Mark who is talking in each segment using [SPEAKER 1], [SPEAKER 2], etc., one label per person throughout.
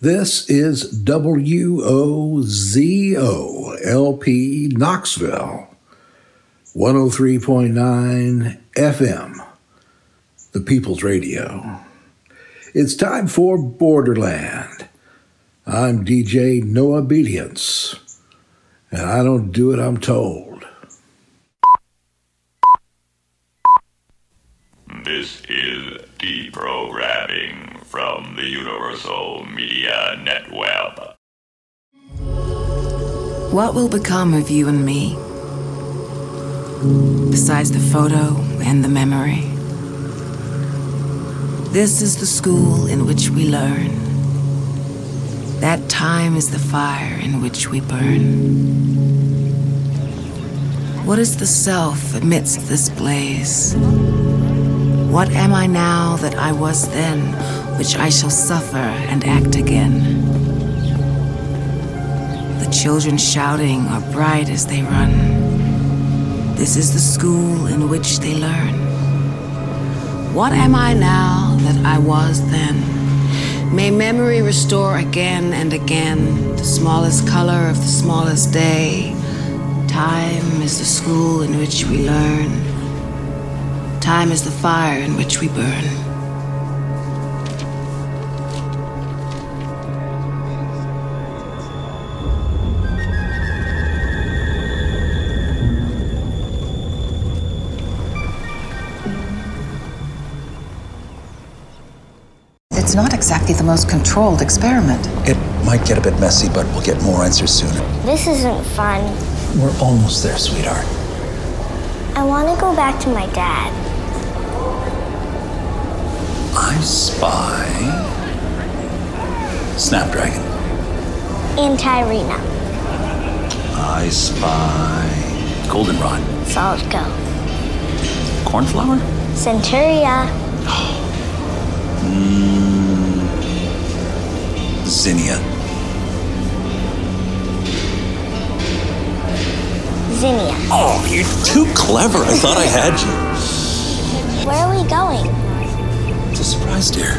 [SPEAKER 1] This is WOZO Knoxville, 103.9 FM, the People's Radio. It's time for Borderland. I'm DJ Noah Bediance, and I don't do it, I'm told.
[SPEAKER 2] This is deprogramming from the Universal Media Network.
[SPEAKER 3] What will become of you and me? Besides the photo and the memory. This is the school in which we learn. That time is the fire in which we burn. What is the self amidst this blaze? What am I now that I was then, which I shall suffer and act again? The children shouting are bright as they run. This is the school in which they learn. What am I now that I was then? May memory restore again and again the smallest color of the smallest day. Time is the school in which we learn. Time is the fire in which we burn.
[SPEAKER 4] Not exactly the most controlled experiment.
[SPEAKER 5] It might get a bit messy, but we'll get more answers sooner.
[SPEAKER 6] This isn't fun.
[SPEAKER 5] We're almost there, sweetheart.
[SPEAKER 6] I want to go back to my dad.
[SPEAKER 5] I spy. Snapdragon.
[SPEAKER 6] Antirrhinum.
[SPEAKER 5] I spy. Goldenrod.
[SPEAKER 6] Solidago.
[SPEAKER 5] Cornflower?
[SPEAKER 6] Centaurea.
[SPEAKER 5] Mm, Zinnia.
[SPEAKER 6] Zinnia.
[SPEAKER 5] Oh, you're too clever. I thought I had you.
[SPEAKER 6] Where are we going?
[SPEAKER 5] It's a surprise, dear.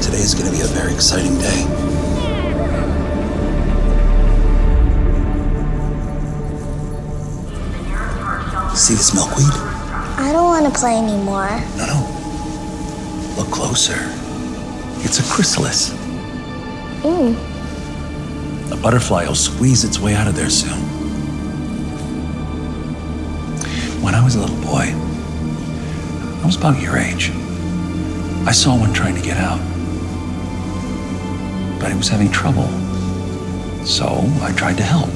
[SPEAKER 5] Today is going to be a very exciting day. See this milkweed?
[SPEAKER 6] I don't want to play anymore.
[SPEAKER 5] No, no. Look closer. It's a chrysalis.
[SPEAKER 6] Mm.
[SPEAKER 5] A butterfly will squeeze its way out of there soon. When I was a little boy, I was about your age. I saw one trying to get out, but it was having trouble. So I tried to help.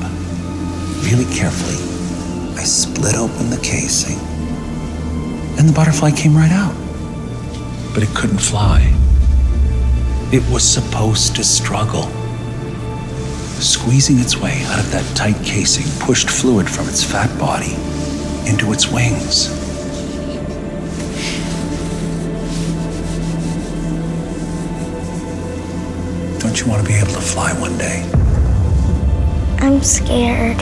[SPEAKER 5] Really carefully, I split open the casing, and the butterfly came right out. But it couldn't fly. It was supposed to struggle. Squeezing its way out of that tight casing pushed fluid from its fat body into its wings. Don't you want to be able to fly one day?
[SPEAKER 6] I'm scared.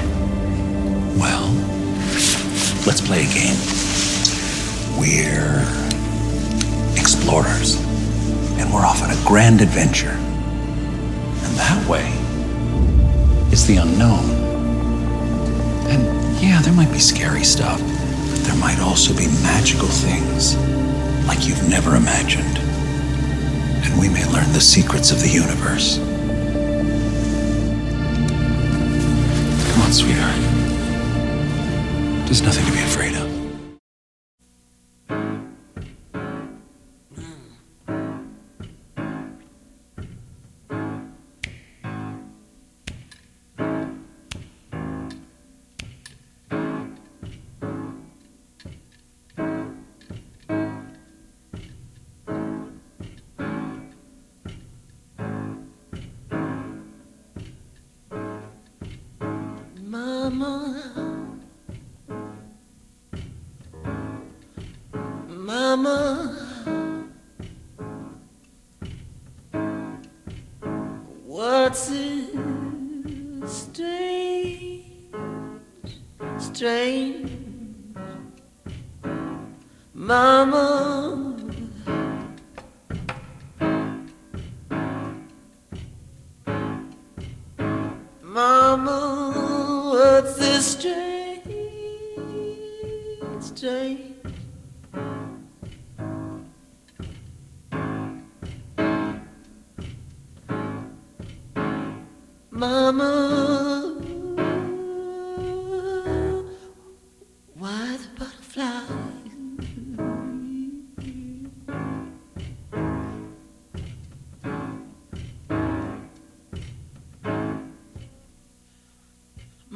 [SPEAKER 5] Well, let's play a game. We're explorers, and we're off on a grand adventure. And that way is the unknown. And yeah, there might be scary stuff, but there might also be magical things like you've never imagined. And we may learn the secrets of the universe. Come on, sweetheart. There's nothing to be afraid of.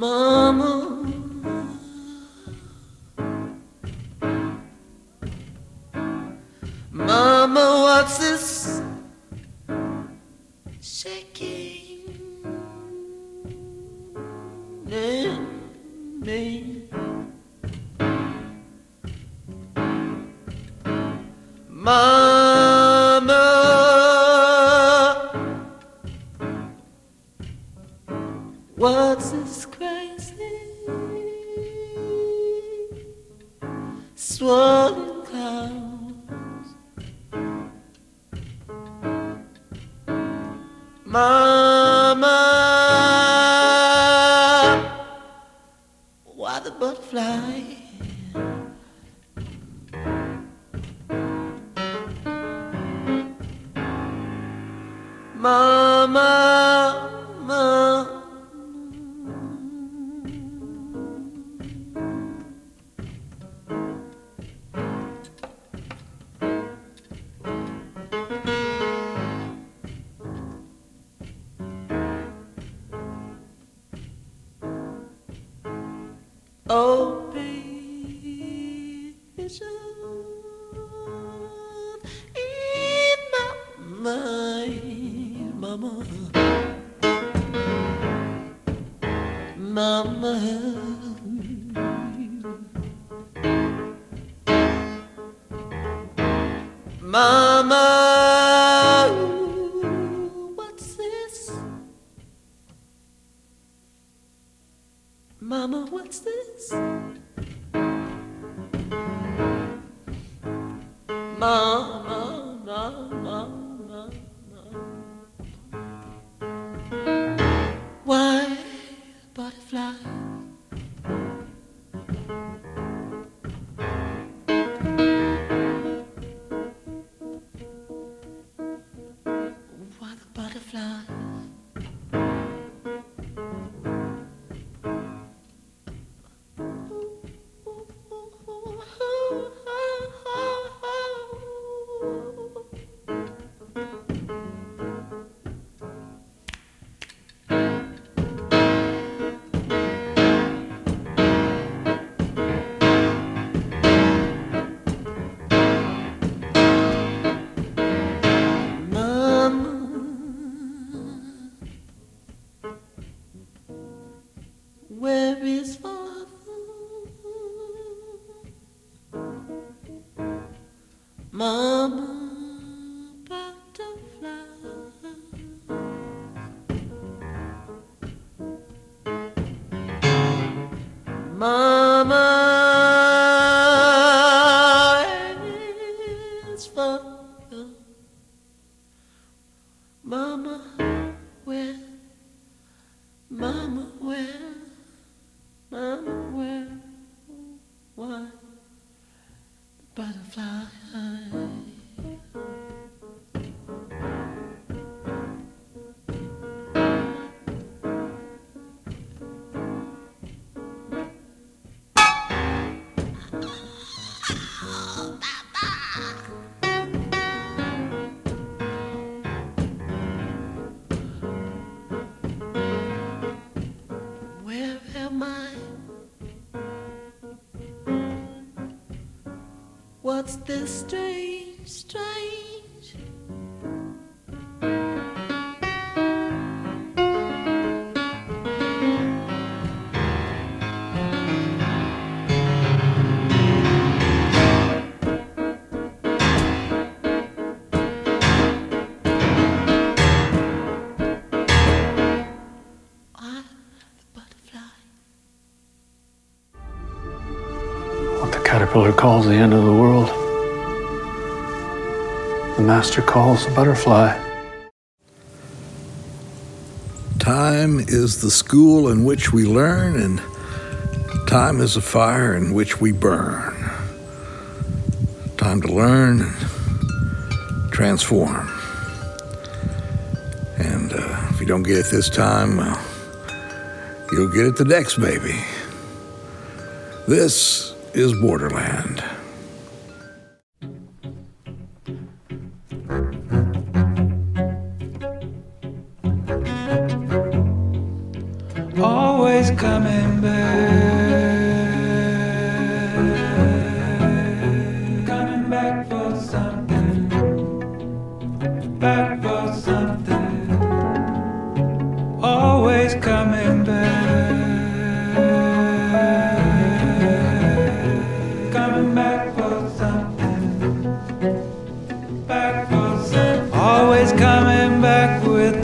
[SPEAKER 7] Mama. Mama, what's this? Mom. What's this strange, strange?
[SPEAKER 8] caterpillar calls the end of the world master calls the butterfly.
[SPEAKER 1] Time is the school in which we learn, and time is a fire in which we burn. Time to learn and transform. And uh, if you don't get it this time, well, you'll get it the next, baby. This is Borderland.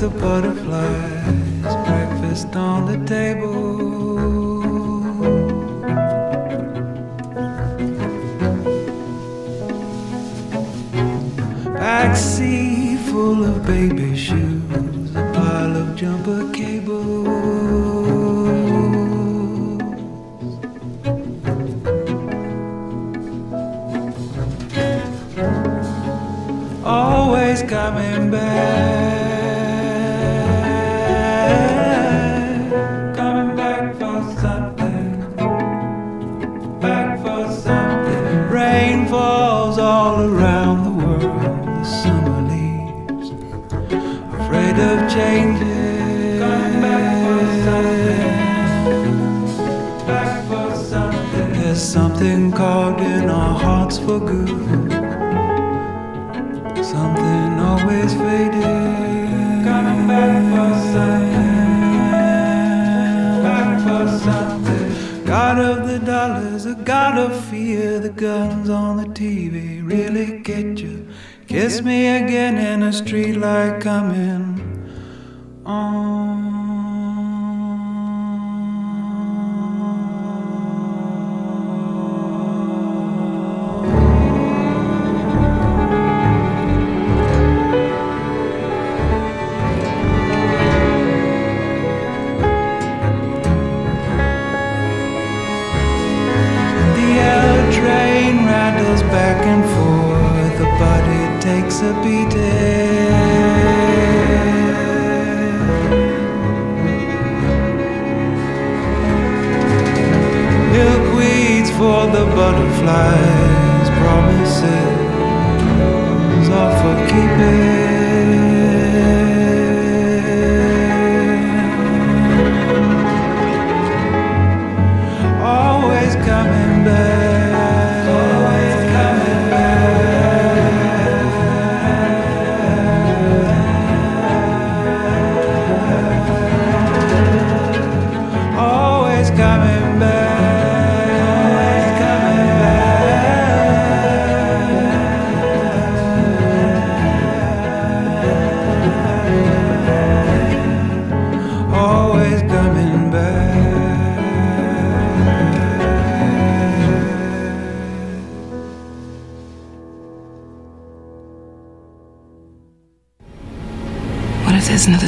[SPEAKER 9] The butterflies breakfast on the table. Backseat full of baby shoes, a pile of jumper cables. Always coming back. Me again in a street light coming The butterflies,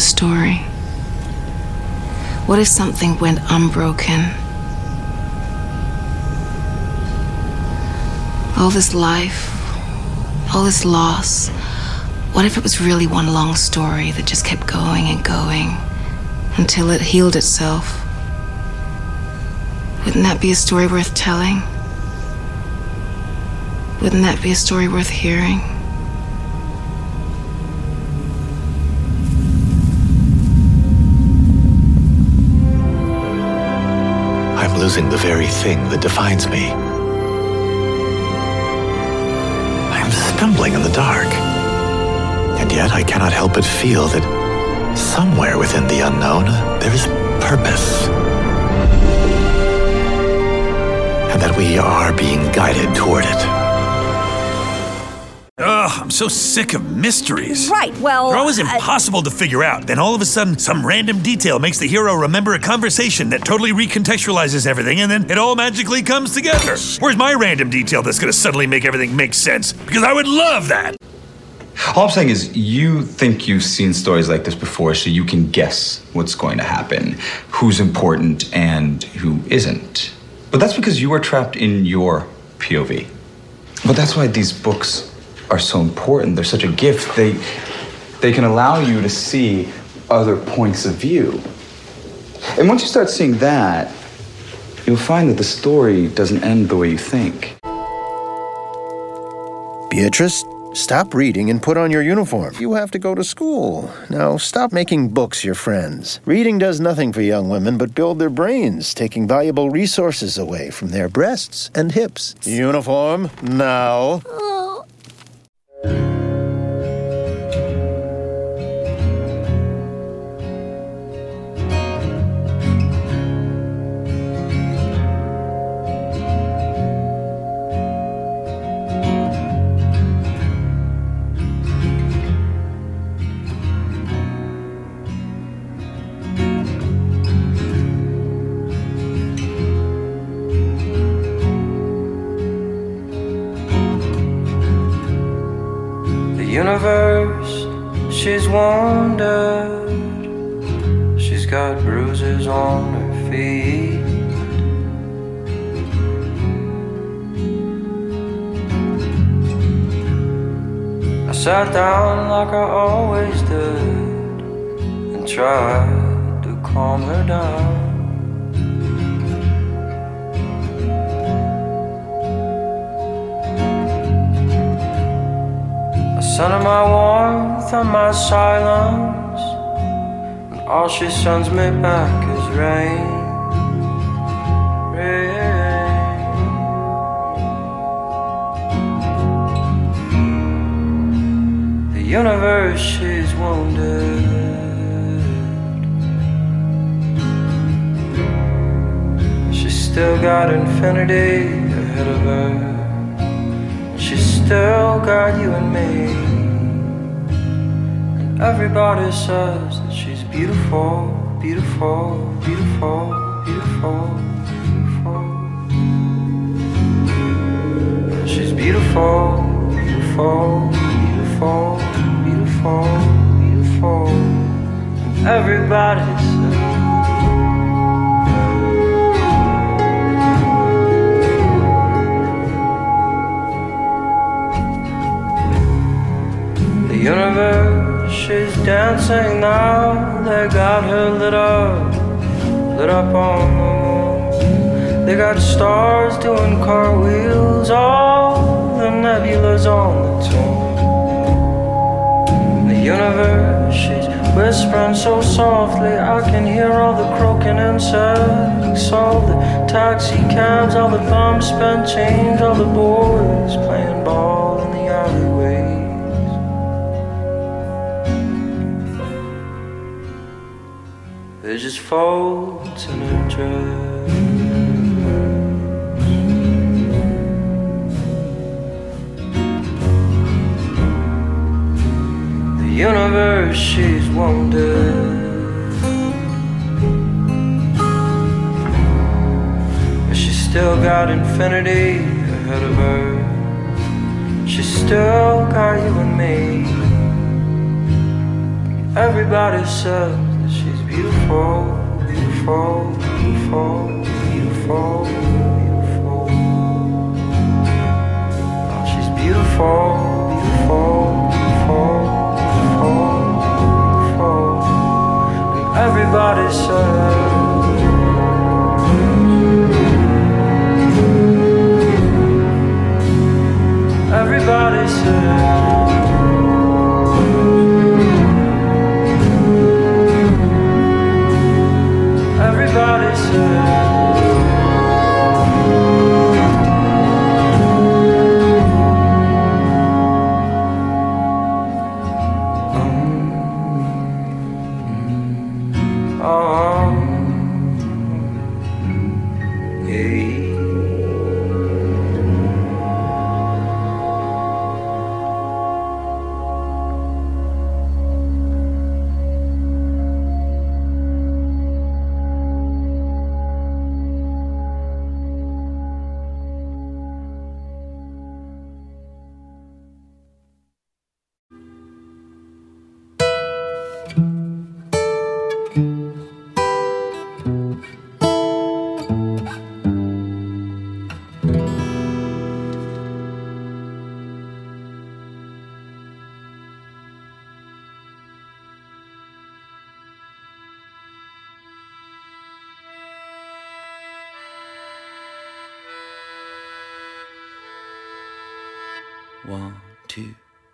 [SPEAKER 3] story? What if something went unbroken? All this life, all this loss, what if it was really one long story that just kept going and going until it healed itself? Wouldn't that be a story worth telling? Wouldn't that be a story worth hearing?
[SPEAKER 10] Losing the very thing that defines me. I'm stumbling in the dark. And yet I cannot help but feel that somewhere within the unknown there is purpose. And that we are being guided toward it.
[SPEAKER 11] Ugh, I'm so sick of mysteries.
[SPEAKER 12] Right, well.
[SPEAKER 11] They're always
[SPEAKER 12] uh,
[SPEAKER 11] impossible to figure out. Then all of a sudden, some random detail makes the hero remember a conversation that totally recontextualizes everything, and then it all magically comes together. Where's my random detail that's gonna suddenly make everything make sense? Because I would love that.
[SPEAKER 13] All I'm saying is, you think you've seen stories like this before, so you can guess what's going to happen, who's important and who isn't. But that's because you are trapped in your POV. But that's why these books are so important. They're such a gift. They they can allow you to see other points of view. And once you start seeing that, you'll find that the story doesn't end the way you think.
[SPEAKER 14] Beatrice, stop reading and put on your uniform. You have to go to school. Now, stop making books your friends. Reading does nothing for young women but build their brains, taking valuable resources away from their breasts and hips. Uniform, now.
[SPEAKER 15] Oh, sat down like I always did and tried to calm her down. I sent her my warmth and my silence, and all she sends me back is rain. Universe, she's wounded. She's still got infinity ahead of her. She's still got you and me. And everybody says that she's beautiful, beautiful, beautiful, beautiful, beautiful. She's beautiful, beautiful, beautiful, beautiful, beautiful. And everybody says. The universe, she's dancing now. They got her lit up, lit up on the wall. They got stars doing cartwheels, all the nebulas on the tomb. Universe, she's whispering so softly. I can hear all the croaking insects, all the taxi cabs, all the bum spent change, all the boys playing ball in the alleyway. There's just folds in her dress. Universe, she's wounded. But she's still got infinity ahead of her. She's still got you and me. Everybody says that she's beautiful, beautiful, beautiful, beautiful, beautiful. Oh, she's beautiful, beautiful, Everybody says. Everybody says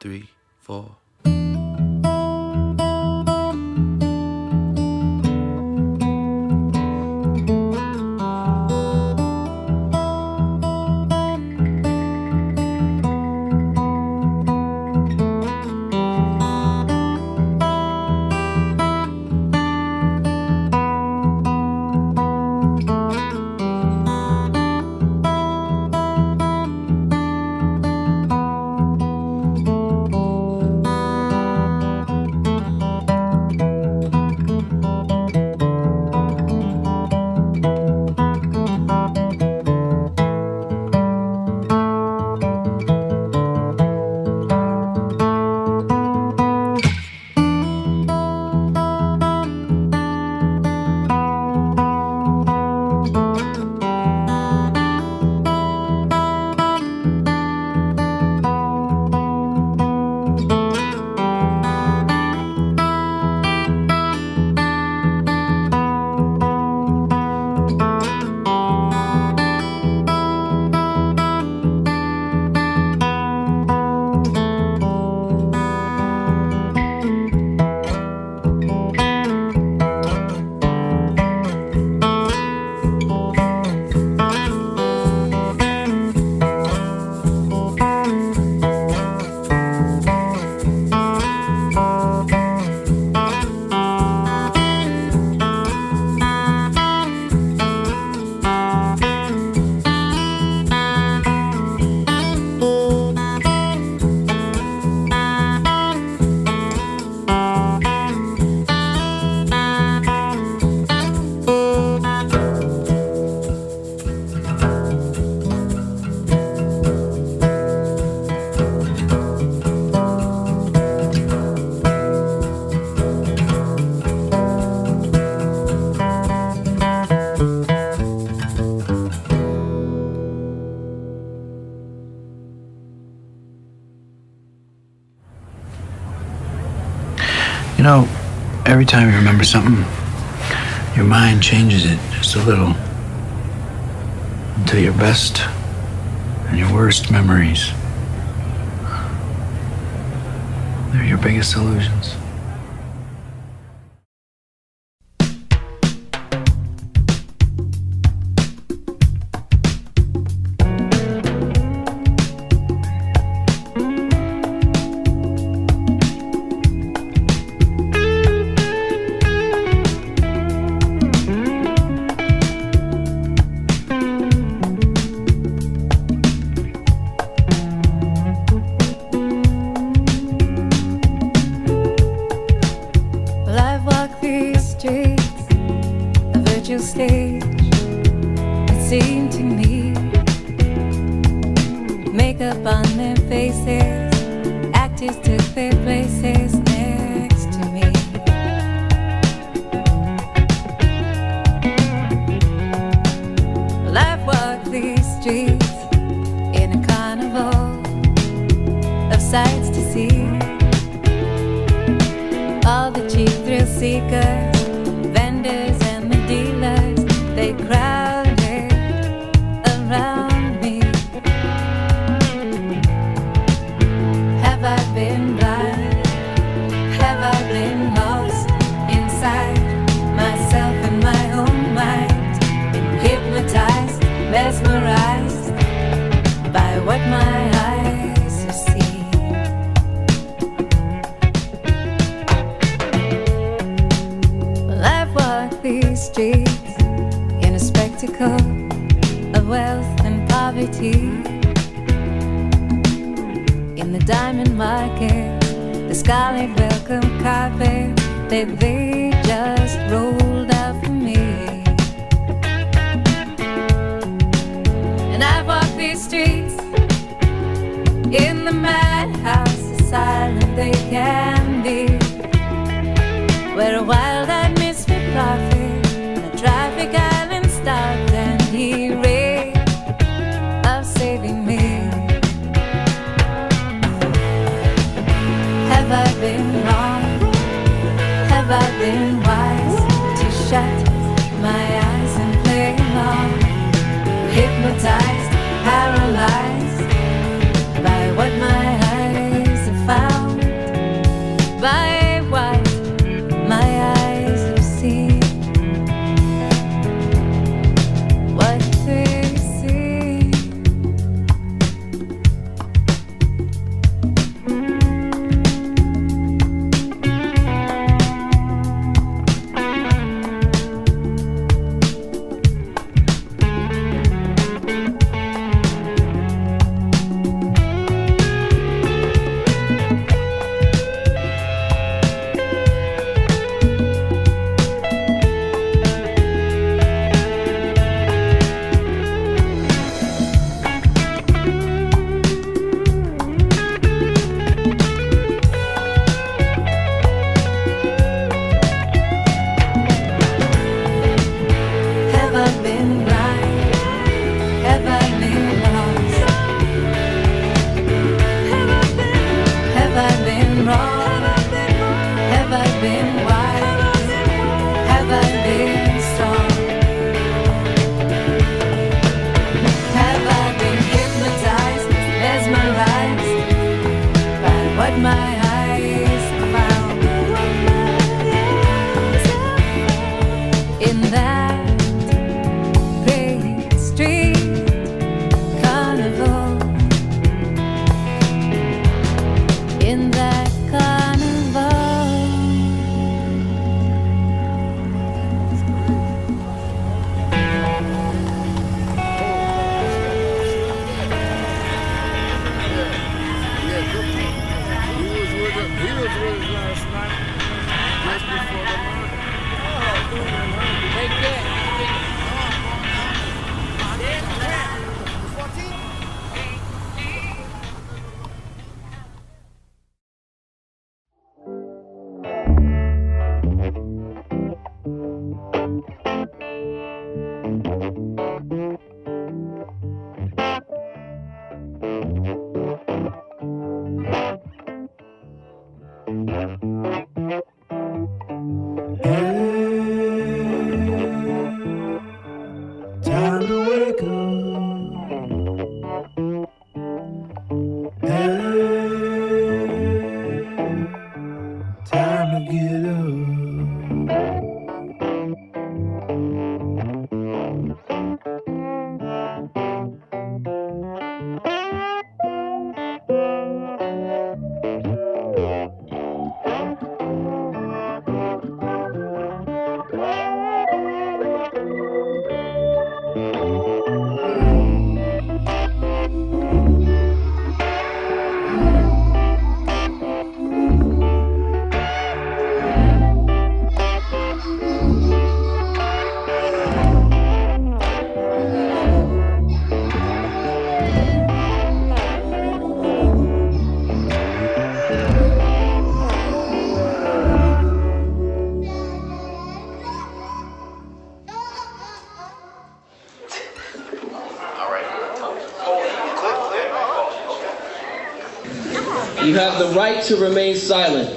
[SPEAKER 16] three, four.
[SPEAKER 5] or something, your mind changes it just a little until your best and your worst memories. They're your biggest illusions.
[SPEAKER 17] To
[SPEAKER 18] remain silent.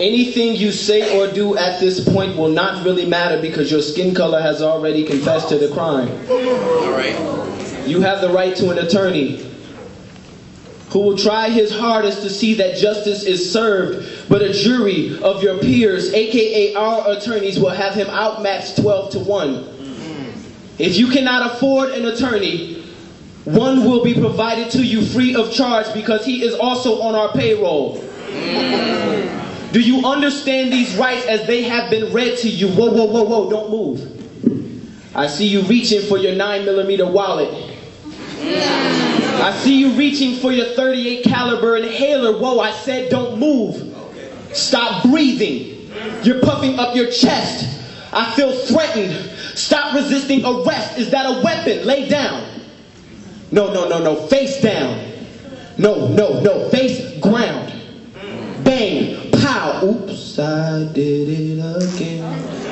[SPEAKER 18] Anything you say or do at this point will not really matter because your skin color has already confessed to the crime.
[SPEAKER 19] All right.
[SPEAKER 18] You have the right to an attorney who will try his hardest to see that justice is served, but a jury of your peers, aka our attorneys, will have him outmatched 12 to 1. If you cannot afford an attorney, one will be provided to you free of charge because he is also on our payroll. Do you understand these rights as they have been read to you? Whoa, whoa, whoa, whoa, don't move. I see you reaching for your 9 millimeter wallet. I see you reaching for your 38 caliber inhaler. Whoa, I said don't move. Stop breathing. You're puffing up your chest. I feel threatened. Stop resisting arrest. Is that a weapon? Lay down. No, no, no, no. Face down. No, no, no. Face ground. Bang. Pow. Oops, I did it again.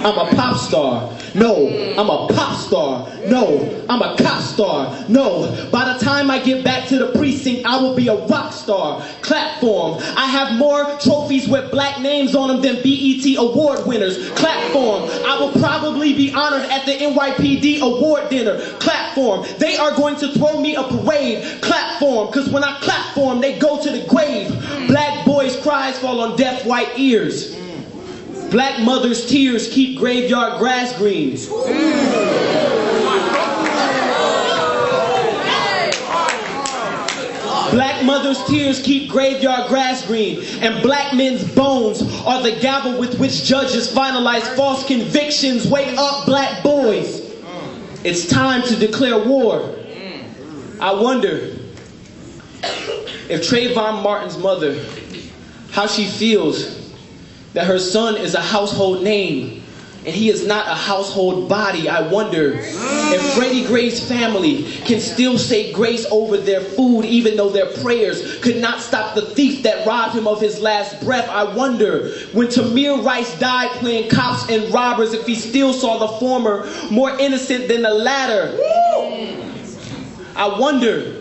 [SPEAKER 18] I'm a pop star. No, I'm a pop star. No, I'm a cop star. No, by the time I get back to the precinct, I will be a rock star. Clap for 'em. I have more trophies with black names on them than BET award winners. Clap for 'em. I will probably be honored at the NYPD award dinner. Clap for 'em. They are going to throw me a parade. Clap for 'em, cause when I clap for 'em, they go to the grave. Black boys' cries fall on deaf white ears. Black mothers' tears keep graveyard grass green. Black mothers' tears keep graveyard grass green, and black men's bones are the gavel with which judges finalize false convictions. Wake up, black boys. It's time to declare war. I wonder if Trayvon Martin's mother, how she feels that her son is a household name and he is not a household body. I wonder if Freddie Gray's family can still say grace over their food even though their prayers could not stop the thief that robbed him of his last breath. I wonder when Tamir Rice died playing cops and robbers if he still saw the former more innocent than the latter. I wonder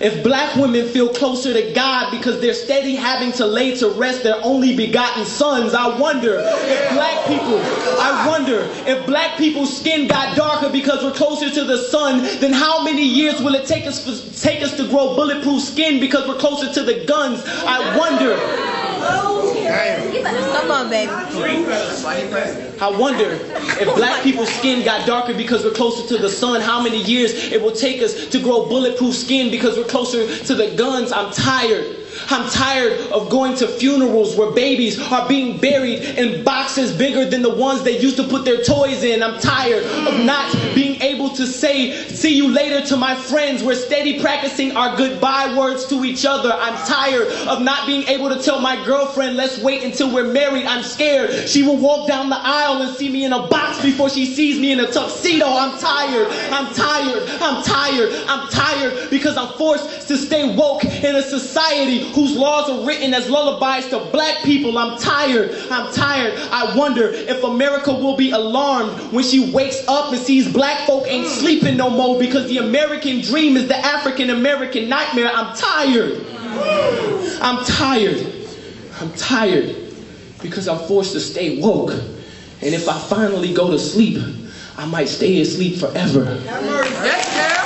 [SPEAKER 18] if black women feel closer to God because they're steady having to lay to rest their only begotten sons, I wonder if black people, I wonder if black people's skin got darker because we're closer to the sun, then how many years will it take us take us to grow bulletproof skin because we're closer to the guns? I wonder.
[SPEAKER 20] Come on, baby.
[SPEAKER 18] I wonder if oh black people's skin got darker because we're closer to the sun, how many years it will take us to grow bulletproof skin because we're closer to the guns. I'm tired. I'm tired of going to funerals where babies are being buried in boxes bigger than the ones they used to put their toys in. I'm tired of not being able able to say, see you later to my friends. We're steady practicing our goodbye words to each other. I'm tired of not being able to tell my girlfriend, let's wait until we're married. I'm scared. She will walk down the aisle and see me in a box before she sees me in a tuxedo. I'm tired. I'm tired. I'm tired. I'm tired because I'm forced to stay woke in a society whose laws are written as lullabies to black people. I'm tired. I'm tired. I wonder if America will be alarmed when she wakes up and sees black folk ain't sleeping no more because the American dream is the African American nightmare. I'm tired. I'm tired. I'm tired because I'm forced to stay woke. And if I finally go to sleep, I might stay asleep forever.
[SPEAKER 15] Let's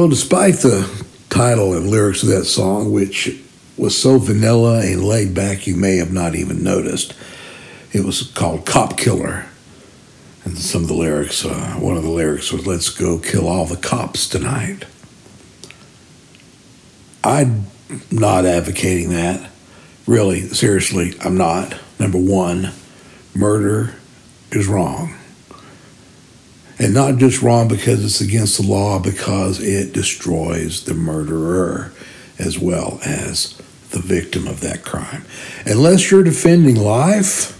[SPEAKER 1] Well, despite the title and lyrics of that song, which was so vanilla and laid back you may have not even noticed, it was called Cop Killer. And some of the lyrics, uh, one of the lyrics was, Let's go kill all the cops tonight. I'm not advocating that. Really, seriously, I'm not. Number one, murder is wrong. And not just wrong because it's against the law, because it destroys the murderer as well as the victim of that crime. Unless you're defending life,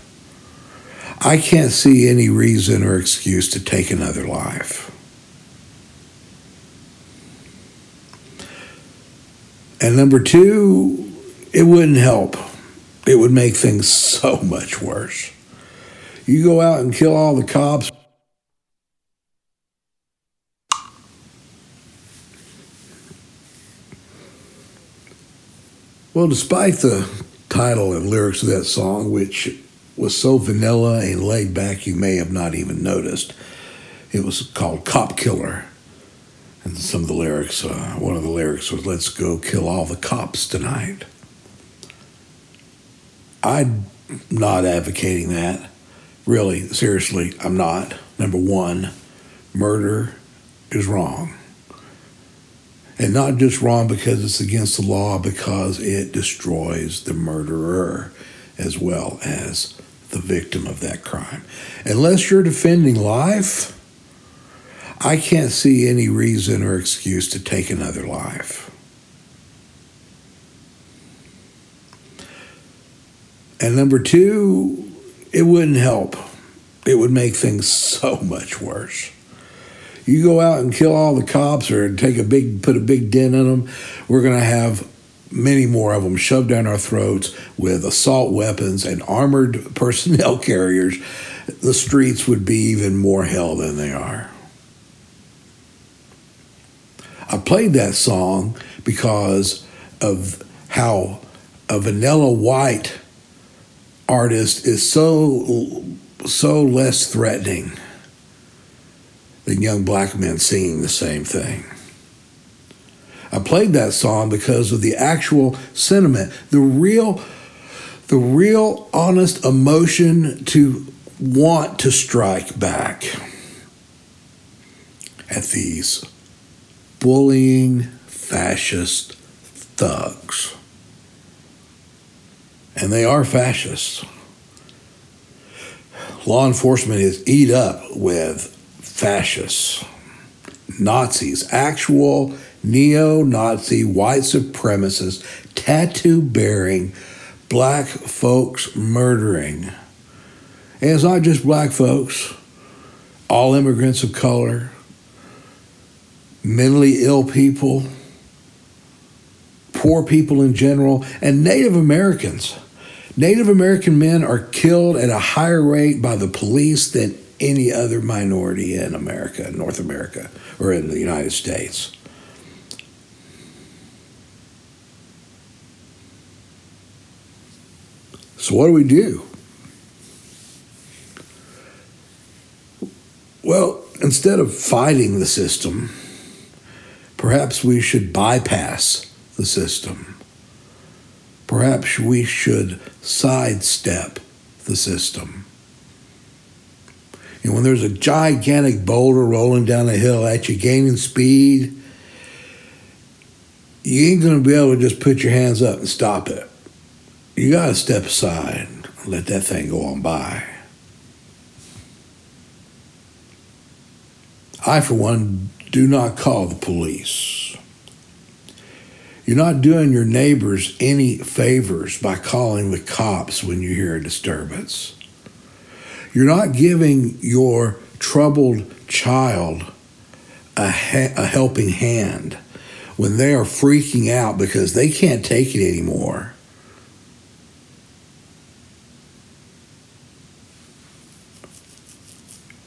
[SPEAKER 1] I can't see any reason or excuse to take another life. And number two, it wouldn't help. It would make things so much worse. You go out and kill all the cops. Well, despite the title and lyrics of that song, which was so vanilla and laid back you may have not even noticed, it was called Cop Killer. And some of the lyrics, uh, one of the lyrics was, Let's go kill all the cops tonight. I'm not advocating that. Really, seriously, I'm not. Number one, murder is wrong. And not just wrong because it's against the law, because it destroys the murderer as well as the victim of that crime. Unless you're defending life, I can't see any reason or excuse to take another life. And number two, it wouldn't help. It would make things so much worse. You go out and kill all the cops or take a big put a big dent in them, we're going to have many more of them shoved down our throats with assault weapons and armored personnel carriers. The streets would be even more hell than they are. I played that song because of how a vanilla white artist is so so less threatening young black men singing the same thing. I played that song because of the actual sentiment, the real the real honest emotion to want to strike back at these bullying fascist thugs. And they are fascists. Law enforcement is eat up with fascists, Nazis, actual neo Nazi white supremacists, tattoo bearing, black folks murdering. And it's not just black folks, all immigrants of color, mentally ill people, poor people in general, and Native Americans. Native American men are killed at a higher rate by the police than any other minority in America, North America, or in the United States. So, what do we do? Well, instead of fighting the system, perhaps we should bypass the system. Perhaps we should sidestep the system. And when there's a gigantic boulder rolling down a hill at you, gaining speed, you ain't going to be able to just put your hands up and stop it. You got to step aside and let that thing go on by. I, for one, do not call the police. You're not doing your neighbors any favors by calling the cops when you hear a disturbance. You're not giving your troubled child a, ha- a helping hand when they are freaking out because they can't take it anymore.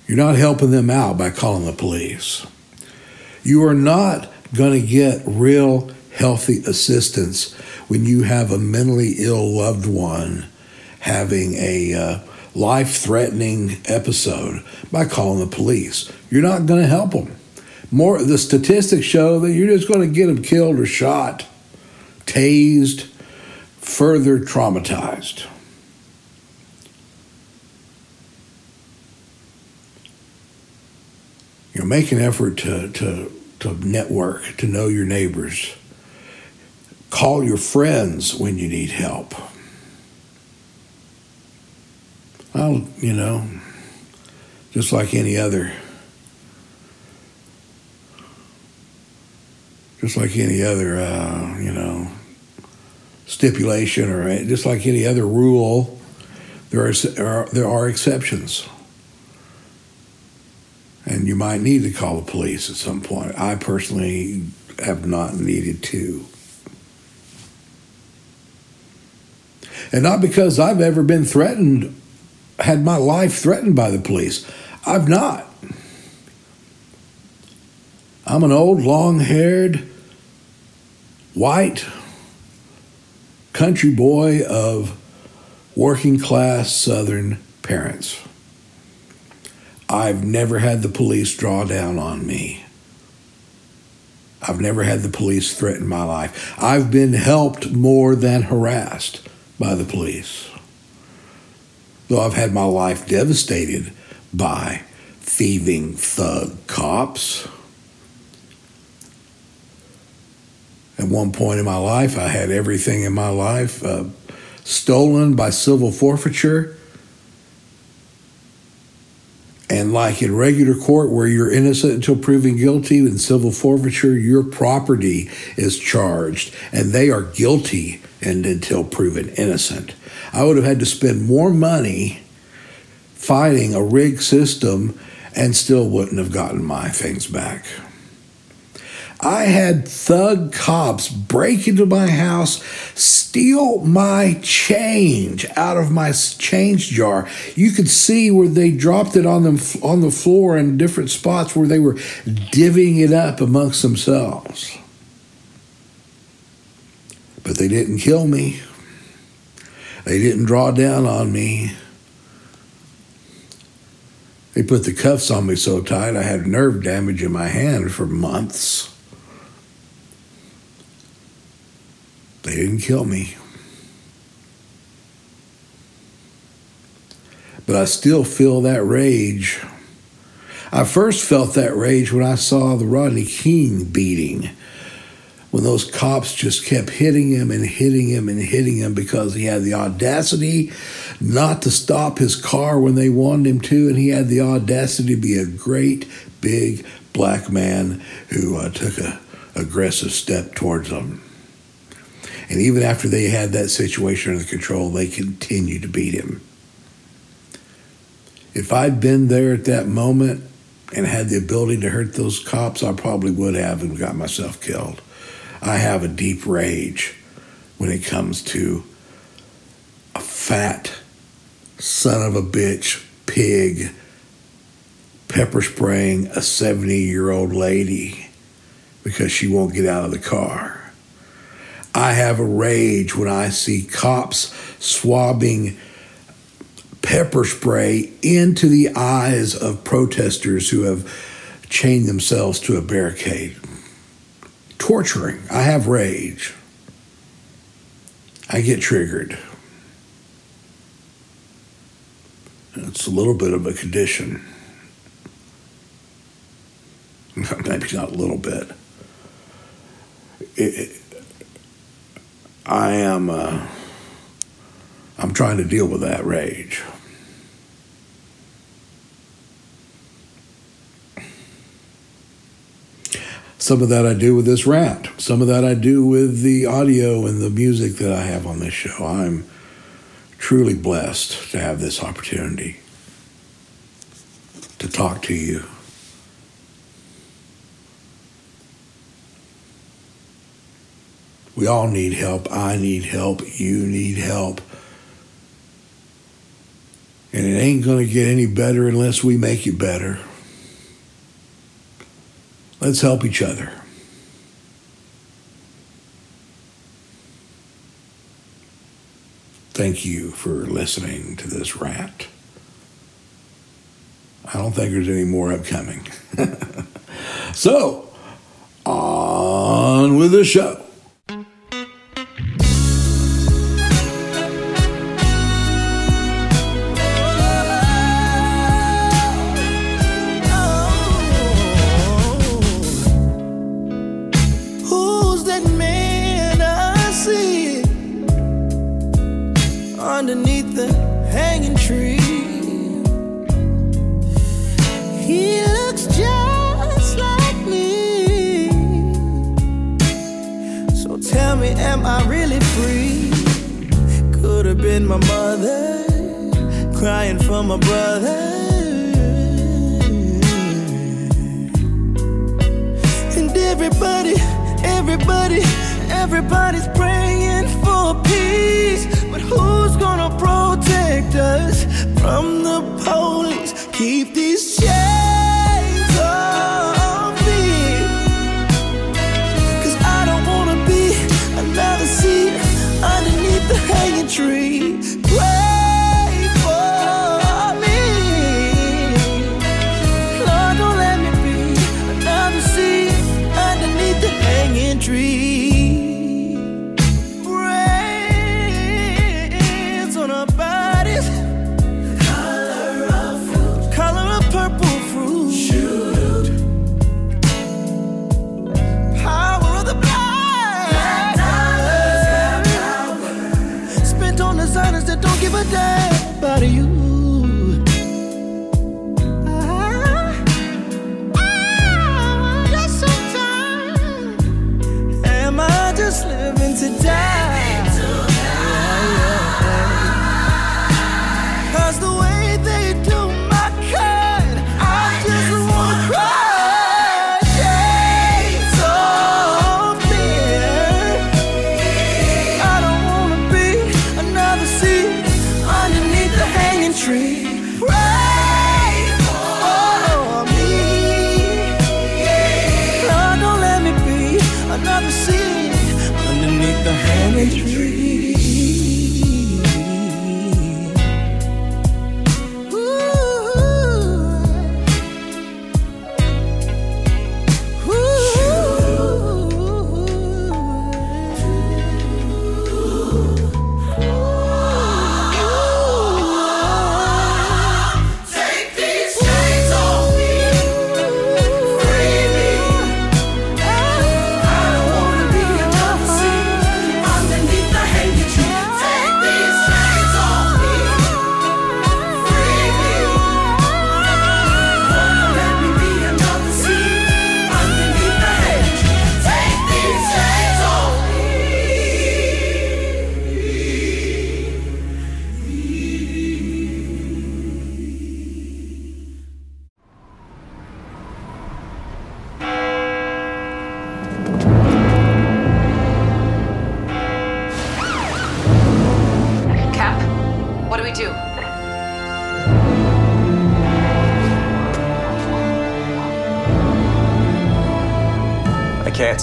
[SPEAKER 1] You're not helping them out by calling the police. You are not going to get real healthy assistance when you have a mentally ill loved one having a uh, life threatening episode by calling the police. You're not going to help them. More the statistics show that you're just going to get them killed or shot, tased, further traumatized. You know, make an effort to, to, to network, to know your neighbors. Call your friends when you need help. I'll, you know, just like any other, just like any other, uh, you know, stipulation or just like any other rule, there are, there are exceptions. And you might need to call the police at some point. I personally have not needed to. And not because I've ever been threatened had my life threatened by the police. I've not. I'm an old, long haired, white country boy of working class Southern parents. I've never had the police draw down on me. I've never had the police threaten my life. I've been helped more than harassed by the police though I've had my life devastated by thieving thug cops. At one point in my life, I had everything in my life uh, stolen by civil forfeiture. And like in regular court, where you're innocent until proven guilty, in civil forfeiture, your property is charged, and they are guilty and until proven innocent. I would have had to spend more money fighting a rigged system and still wouldn't have gotten my things back. I had thug cops break into my house, steal my change out of my change jar. You could see where they dropped it on them on the floor in different spots where they were divvying it up amongst themselves. But they didn't kill me. They didn't draw down on me. They put the cuffs on me so tight I had nerve damage in my hand for months. They didn't kill me. But I still feel that rage. I first felt that rage when I saw the Rodney King beating. When those cops just kept hitting him and hitting him and hitting him because he had the audacity not to stop his car when they wanted him to, and he had the audacity to be a great big black man who uh, took a aggressive step towards them. And even after they had that situation under control, they continued to beat him. If I'd been there at that moment and had the ability to hurt those cops, I probably would have and got myself killed. I have a deep rage when it comes to a fat son of a bitch pig pepper spraying a 70 year old lady because she won't get out of the car. I have a rage when I see cops swabbing pepper spray into the eyes of protesters who have chained themselves to a barricade. Torturing. I have rage. I get triggered. It's a little bit of a condition. Maybe not a little bit. It, I am. Uh, I'm trying to deal with that rage. Some of that I do with this rant. Some of that I do with the audio and the music that I have on this show. I'm truly blessed to have this opportunity to talk to you. We all need help. I need help. You need help. And it ain't going to get any better unless we make it better. Let's help each other. Thank you for listening to this rant. I don't think there's any more upcoming. so, on with the show.
[SPEAKER 7] Banyan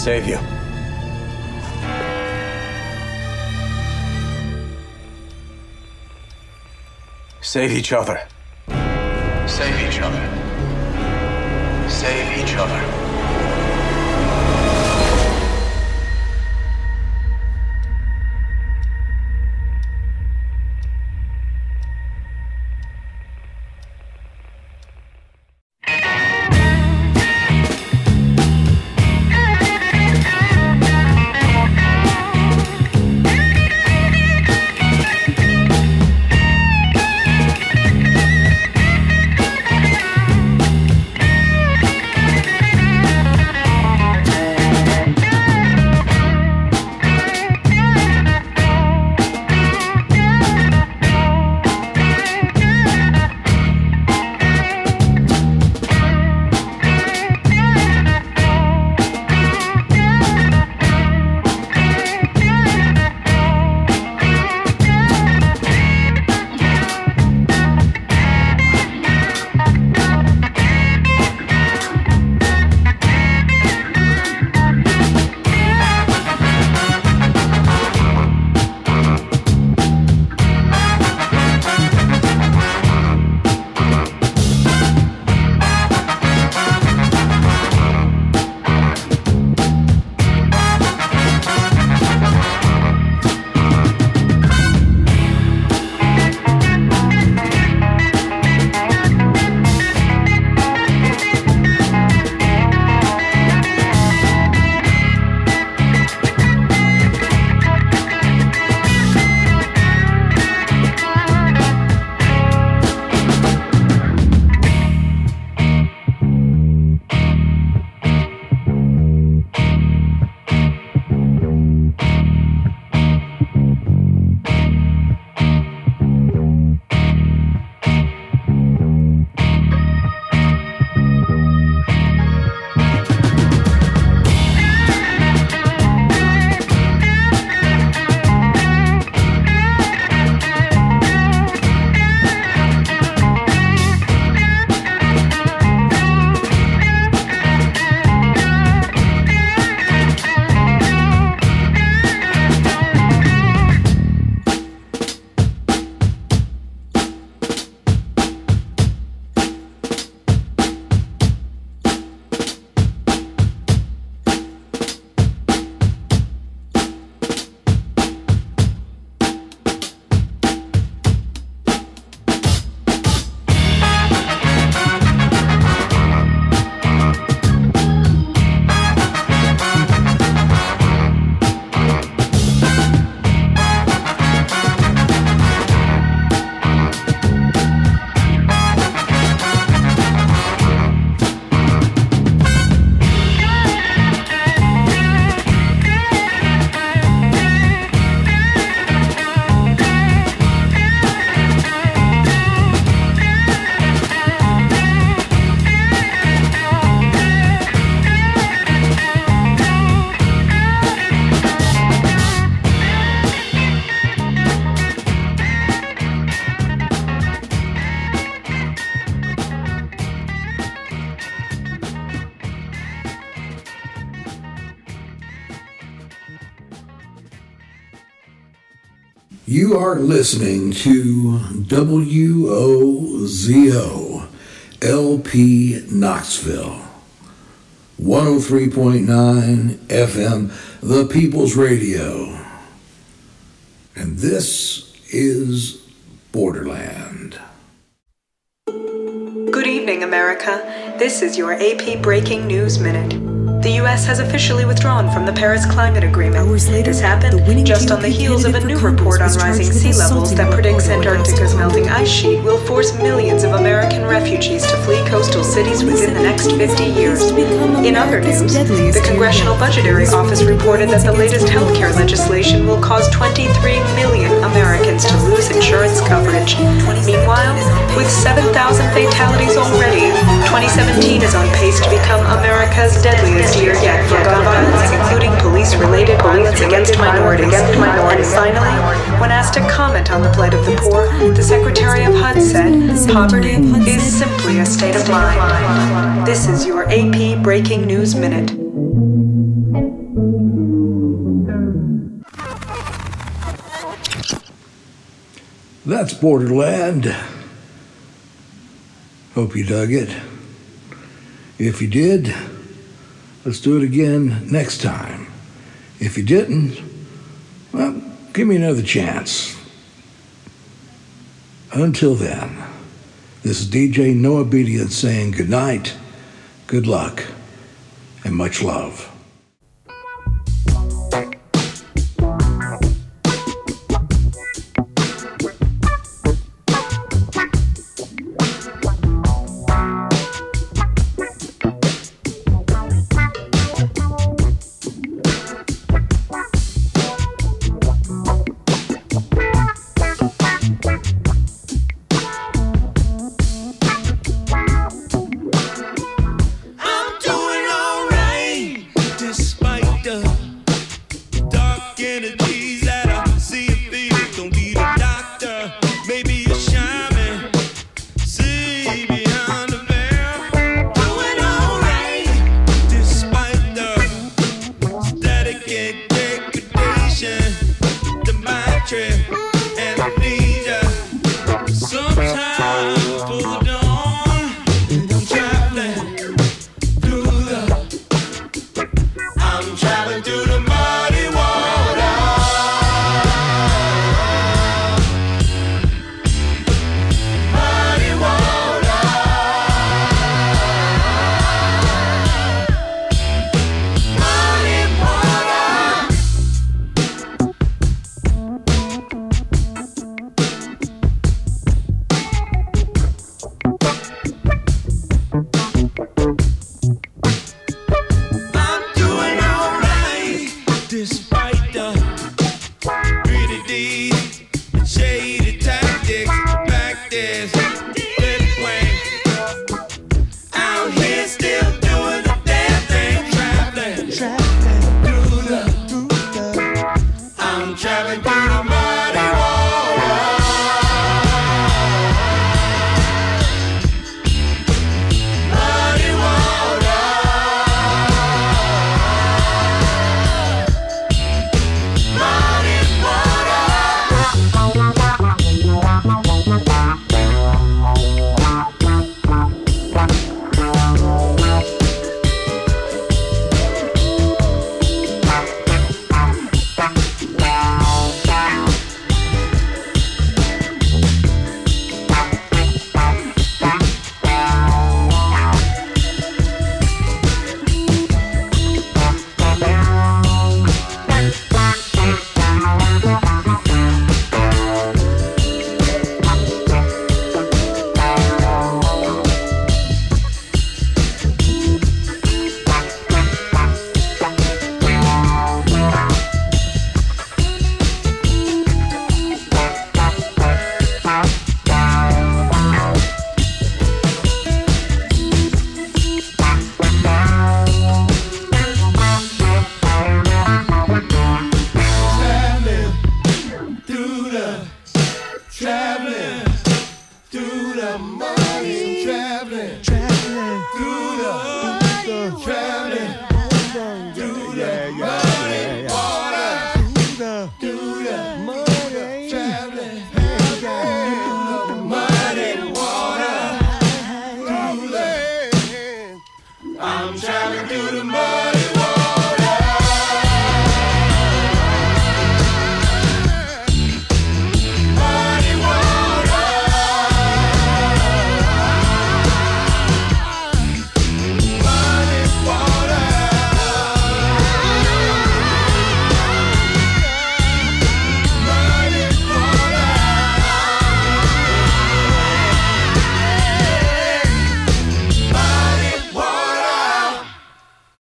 [SPEAKER 20] save you. Save each other.
[SPEAKER 21] You are listening to WOZO LP Knoxville. 103.9 FM, The People's Radio. And this is Borderland.
[SPEAKER 22] Good evening, America. This is your AP Breaking News Minute. The U.S. has officially withdrawn from the Paris Climate Agreement. this happened just on the heels of a new report on rising sea levels that predicts Antarctica's melting ice sheet will force millions of American refugees to flee coastal cities within the next 50 years. In other news, the Congressional Budgetary Office reported that the latest healthcare legislation will cause 23 million Americans to lose insurance coverage. Meanwhile, with 7,000 fatalities already, 2017 is on pace to become America's deadliest year yet for gun violence, including police-related violence against minorities. And finally, when asked to comment on the plight of the poor, the Secretary of HUD said, poverty is simply a state of mind. This is your AP Breaking News Minute.
[SPEAKER 21] That's Borderland. Hope you dug it. If you did, let's do it again next time. If you didn't, well, give me another chance. Until then, this is DJ Noah Bediance saying good night, good luck, and much love.